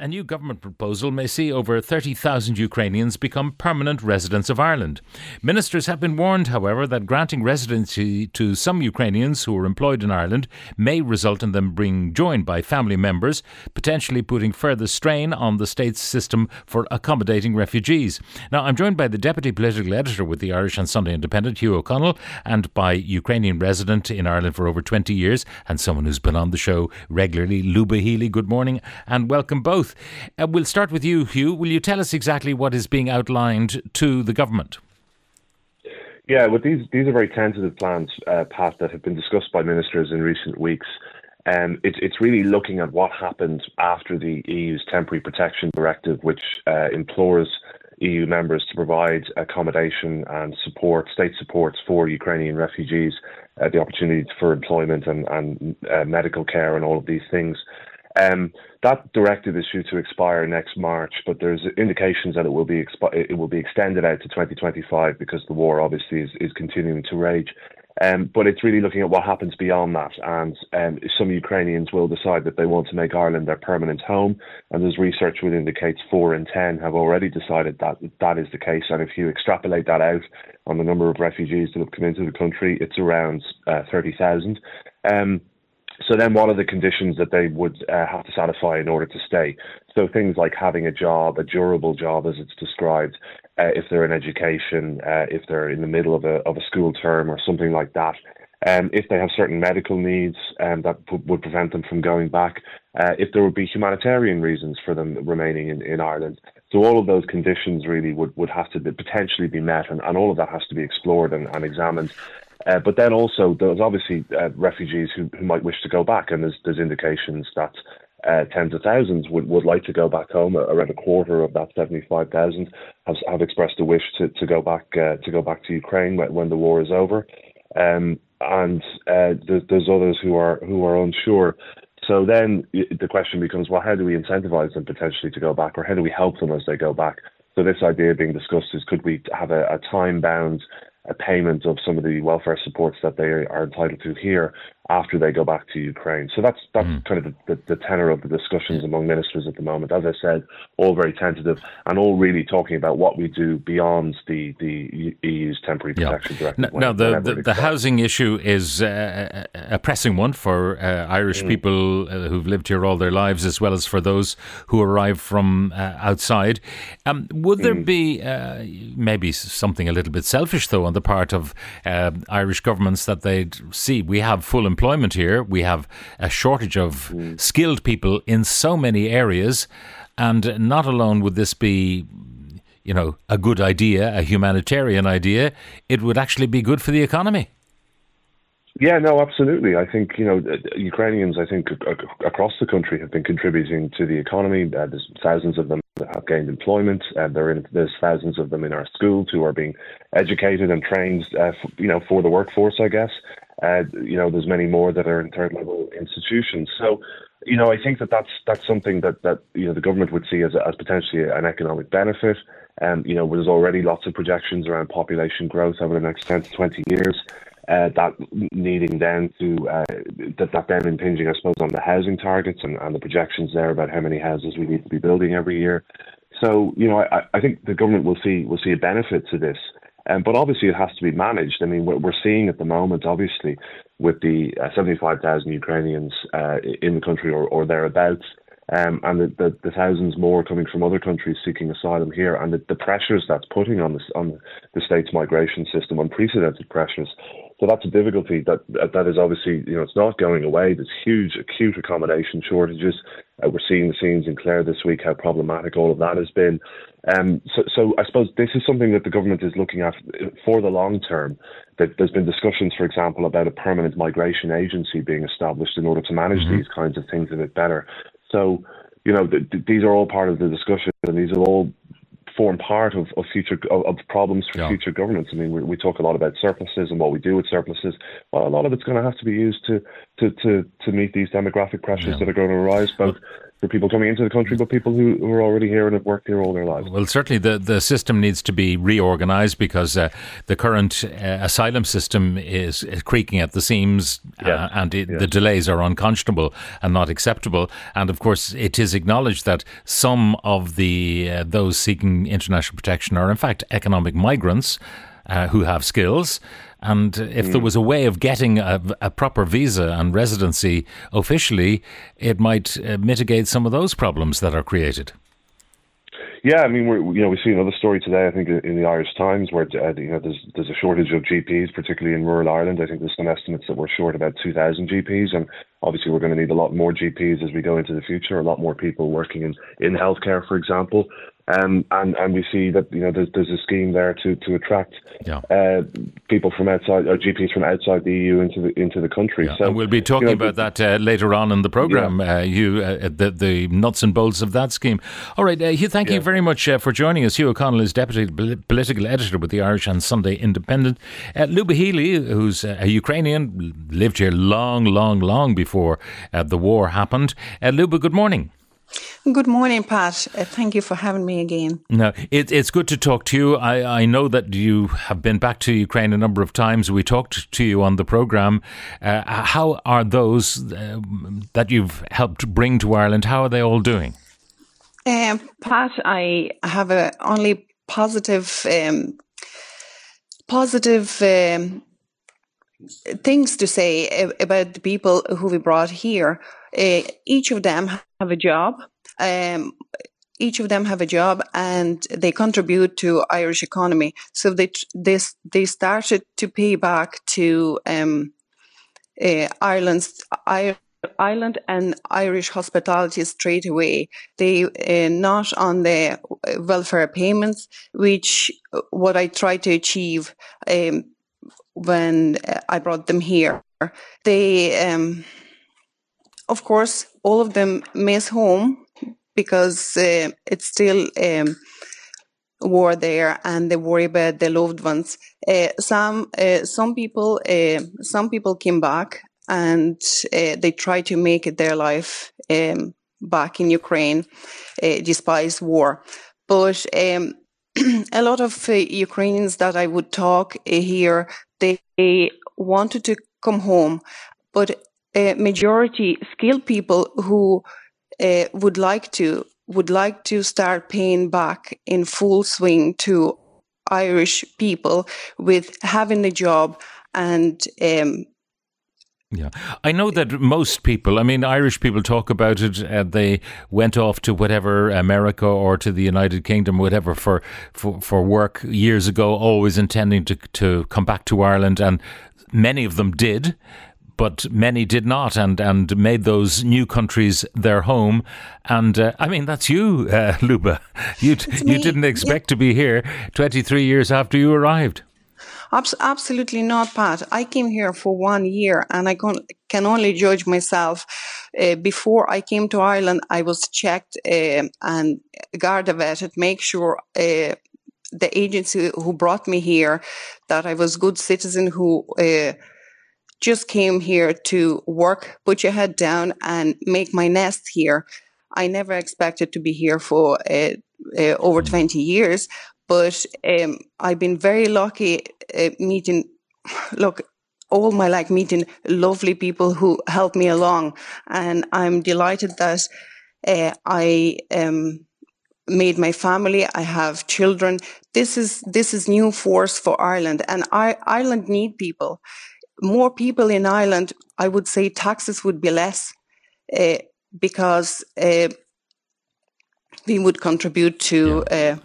A new government proposal may see over 30,000 Ukrainians become permanent residents of Ireland. Ministers have been warned, however, that granting residency to some Ukrainians who are employed in Ireland may result in them being joined by family members, potentially putting further strain on the state's system for accommodating refugees. Now, I'm joined by the Deputy Political Editor with the Irish and Sunday Independent, Hugh O'Connell, and by Ukrainian resident in Ireland for over 20 years and someone who's been on the show regularly, Luba Healy. Good morning and welcome both. Uh, we'll start with you, Hugh. Will you tell us exactly what is being outlined to the government? Yeah, well, these these are very tentative plans, uh, Pat, that have been discussed by ministers in recent weeks. Um, it's it's really looking at what happened after the EU's temporary protection directive, which uh, implores EU members to provide accommodation and support, state supports for Ukrainian refugees, uh, the opportunities for employment and, and uh, medical care and all of these things. Um, that directive is due to expire next March, but there's indications that it will be expi- it will be extended out to 2025 because the war obviously is, is continuing to rage. Um, but it's really looking at what happens beyond that, and um, some Ukrainians will decide that they want to make Ireland their permanent home. And there's research which indicates four in ten have already decided that that is the case. And if you extrapolate that out on the number of refugees that have come into the country, it's around uh, 30,000. Um, so then, what are the conditions that they would uh, have to satisfy in order to stay? So things like having a job, a durable job, as it's described, uh, if they're in education, uh, if they're in the middle of a of a school term or something like that. Um, if they have certain medical needs um, that p- would prevent them from going back, uh, if there would be humanitarian reasons for them remaining in, in Ireland. So all of those conditions really would, would have to be, potentially be met, and, and all of that has to be explored and, and examined. Uh, but then also there's obviously uh, refugees who, who might wish to go back, and there's there's indications that uh, tens of thousands would, would like to go back home. Around a quarter of that 75,000 have have expressed a wish to, to go back uh, to go back to Ukraine when, when the war is over. Um, and uh, there's, there's others who are who are unsure. So then the question becomes, well, how do we incentivize them potentially to go back, or how do we help them as they go back? So this idea being discussed is, could we have a, a time bound a payment of some of the welfare supports that they are entitled to here after they go back to Ukraine. So that's that's mm. kind of the, the, the, tenor of the discussions among ministers at the moment. As I said, all very tentative and all really talking about what we do beyond the, the EU's temporary protection yeah. directive. Now, the, the, the, housing issue is uh, a pressing one for uh, Irish mm. people uh, who've lived here all their lives, as well as for those who arrive from uh, outside. Um, would there mm. be uh, maybe something a little bit selfish, though, on the part of uh, Irish governments that they'd see we have full employment here. We have a shortage of mm. skilled people in so many areas. And not alone would this be, you know, a good idea, a humanitarian idea, it would actually be good for the economy. Yeah, no, absolutely. I think you know Ukrainians. I think across the country have been contributing to the economy. Uh, there's thousands of them have gained employment. Uh, in, there's thousands of them in our schools who are being educated and trained, uh, f- you know, for the workforce. I guess. Uh, you know, there's many more that are in third level institutions. So, you know, I think that that's that's something that that you know the government would see as as potentially an economic benefit. And um, you know, there's already lots of projections around population growth over the next 10 to 20 years. Uh, that needing then to uh, that that then impinging, I suppose, on the housing targets and, and the projections there about how many houses we need to be building every year. So, you know, I, I think the government will see will see a benefit to this. Um, but obviously, it has to be managed. I mean, what we're seeing at the moment, obviously, with the uh, 75,000 Ukrainians uh, in the country or, or thereabouts, um, and the, the, the, thousands more coming from other countries seeking asylum here, and the, the pressures that's putting on, this, on the state's migration system, unprecedented pressures. So that's a difficulty that that is obviously you know it's not going away. There's huge acute accommodation shortages. Uh, we're seeing the scenes in Clare this week how problematic all of that has been. Um, so, so I suppose this is something that the government is looking at for the long term. That there's been discussions, for example, about a permanent migration agency being established in order to manage mm-hmm. these kinds of things a bit better. So, you know, th- th- these are all part of the discussion, and these are all form part of, of future of, of problems for yeah. future governments. I mean, we, we talk a lot about surpluses and what we do with surpluses. Well, a lot of it's going to have to be used to to to, to meet these demographic pressures yeah. that are going to arise, both for people coming into the country, but people who, who are already here and have worked here all their lives. Well, certainly the, the system needs to be reorganised because uh, the current uh, asylum system is, is, creaking at the seams uh, and it, the delays are unconscionable and not acceptable. And of course, it is acknowledged that some of the uh, those seeking international protection are in fact economic migrants uh, who have skills. And if mm. there was a way of getting a, a, proper visa and residency officially, it might uh, mitigate some of those problems that are created. Yeah, I mean, we're you know we see another story today. I think in the Irish Times where uh, you know there's there's a shortage of GPs, particularly in rural Ireland. I think there's some estimates that we're short about 2,000 GPs, and obviously we're going to need a lot more GPs as we go into the future. A lot more people working in in healthcare, for example. Um, and and we see that you know there's, there's a scheme there to to attract yeah. uh, people from outside or GPs from outside the EU into the into the country. Yeah. So and we'll be talking you know, about that uh, later on in the program. Yeah. Uh, you uh, the the nuts and bolts of that scheme. All right, uh, Hugh. Thank you very much uh, for joining us. Hugh O'Connell is deputy political editor with the Irish and Sunday Independent. Uh, Luba Healy, who's a Ukrainian, lived here long, long, long before the war happened. Luba, good morning. Good morning, Pat. Uh, thank you for having me again. No, it, it's good to talk to you. I, I know that you have been back to Ukraine a number of times. We talked to you on the programme. Uh, how are those uh, that you've helped bring to Ireland, how are they all doing? Um, Pat, I have a only positive, um, positive um, things to say about the people who we brought here. Uh, each of them have a job. Um, each of them have a job and they contribute to Irish economy. So they they they started to pay back to um, uh, Ireland's Ireland and Irish hospitality straight away. They uh, not on the welfare payments, which what I try to achieve um, when I brought them here. They um, of course, all of them miss home because uh, it's still um, war there, and they worry about their loved ones. Uh, some uh, some people uh, some people came back and uh, they try to make it their life um, back in Ukraine, uh, despite war. But um, a lot of Ukrainians that I would talk here, they wanted to come home, but a majority skilled people who uh, would like to would like to start paying back in full swing to Irish people with having a job and um, yeah, I know that most people, I mean, Irish people talk about it. Uh, they went off to whatever America or to the United Kingdom, whatever, for, for, for work years ago, always intending to, to come back to Ireland. And many of them did but many did not and, and made those new countries their home. And uh, I mean, that's you, uh, Luba. You, you didn't expect yeah. to be here 23 years after you arrived. Absolutely not, Pat. I came here for one year and I can only judge myself. Uh, before I came to Ireland, I was checked uh, and Garda vetted, make sure uh, the agency who brought me here that I was good citizen who just came here to work, put your head down, and make my nest here. I never expected to be here for uh, uh, over mm. 20 years, but um, I've been very lucky uh, meeting, look, all my life meeting lovely people who help me along. And I'm delighted that uh, I um, made my family. I have children. This is this is new force for Ireland, and I, Ireland need people more people in Ireland, I would say taxes would be less uh, because uh, we would contribute to. Yeah.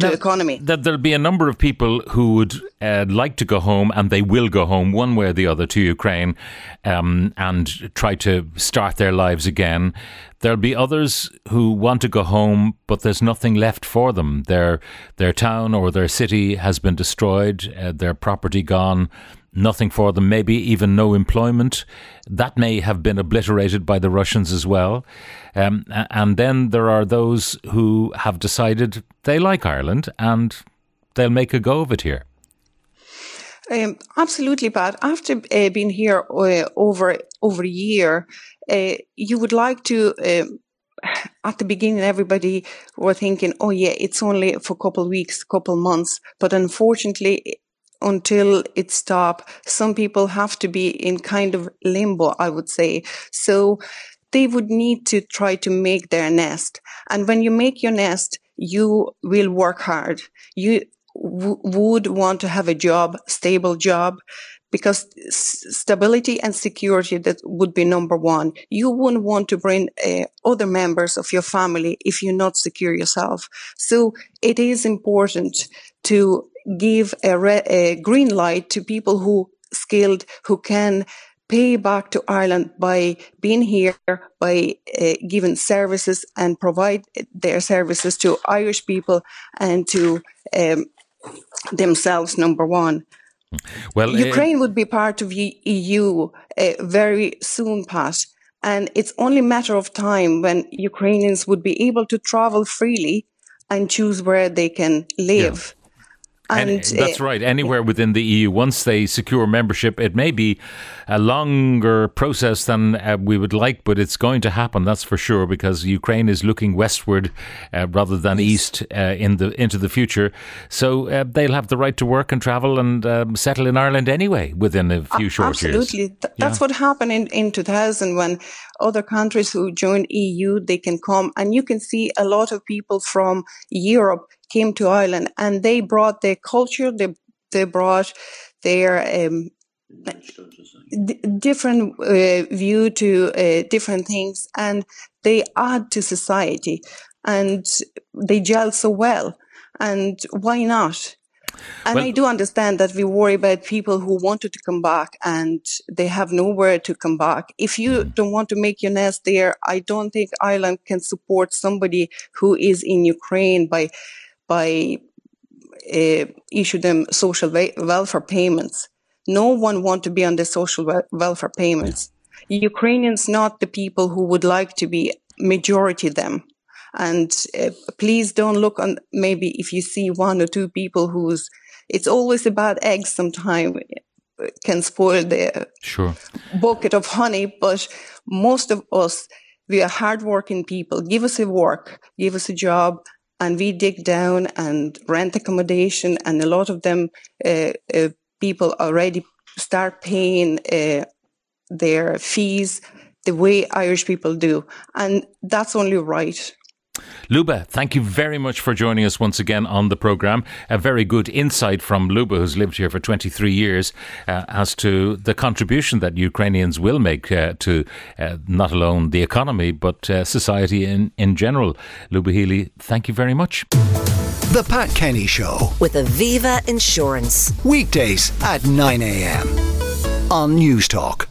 To now, economy. That there'll be a number of people who would uh, like to go home, and they will go home one way or the other to Ukraine, um, and try to start their lives again. There'll be others who want to go home, but there's nothing left for them. Their their town or their city has been destroyed, uh, their property gone nothing for them, maybe even no employment. That may have been obliterated by the Russians as well. Um, and then there are those who have decided they like Ireland and they'll make a go of it here. Um, absolutely, Pat. After uh, being here uh, over over a year, uh, you would like to um, at the beginning, everybody were thinking, "Oh yeah, it's only for a couple of weeks, couple of months." But unfortunately, until it stop, some people have to be in kind of limbo. I would say so. They would need to try to make their nest, and when you make your nest, you will work hard. You w- would want to have a job, stable job, because stability and security that would be number one. You wouldn't want to bring uh, other members of your family if you're not secure yourself. So it is important to give a, re- a green light to people who skilled who can pay back to Ireland by being here, by uh, giving services and provide their services to Irish people and to um, themselves, number one. Well, uh, Ukraine uh, would be part of the EU uh, very soon, Pat, and it's only a matter of time when Ukrainians would be able to travel freely and choose where they can live. Yeah. And, and that's right. Anywhere within the EU, once they secure membership, it may be a longer process than uh, we would like, but it's going to happen. That's for sure, because Ukraine is looking westward uh, rather than yes. east uh, in the into the future. So uh, they'll have the right to work and travel and um, settle in Ireland anyway within a few short Absolutely. years. Absolutely, Th- that's yeah. what happened in in 2000 when other countries who joined EU they can come, and you can see a lot of people from Europe came to Ireland and they brought their culture, they, they brought their um, d- different uh, view to uh, different things and they add to society and they gel so well. And why not? And well, I do understand that we worry about people who wanted to come back and they have nowhere to come back. If you don't want to make your nest there, I don't think Ireland can support somebody who is in Ukraine by by uh, issue them social welfare payments. No one want to be on the social welfare payments. Yeah. Ukrainians not the people who would like to be majority them. And uh, please don't look on maybe if you see one or two people who's it's always about eggs sometimes can spoil the sure. bucket of honey, but most of us we are hardworking people. Give us a work, give us a job, and we dig down and rent accommodation and a lot of them uh, uh, people already start paying uh, their fees the way irish people do. And that's only right Luba, thank you very much for joining us once again on the programme. A very good insight from Luba, who's lived here for 23 years, uh, as to the contribution that Ukrainians will make uh, to uh, not alone the economy, but uh, society in, in general. Luba Healy, thank you very much. The Pat Kenny Show with Aviva Insurance. Weekdays at 9 a.m. on Newstalk.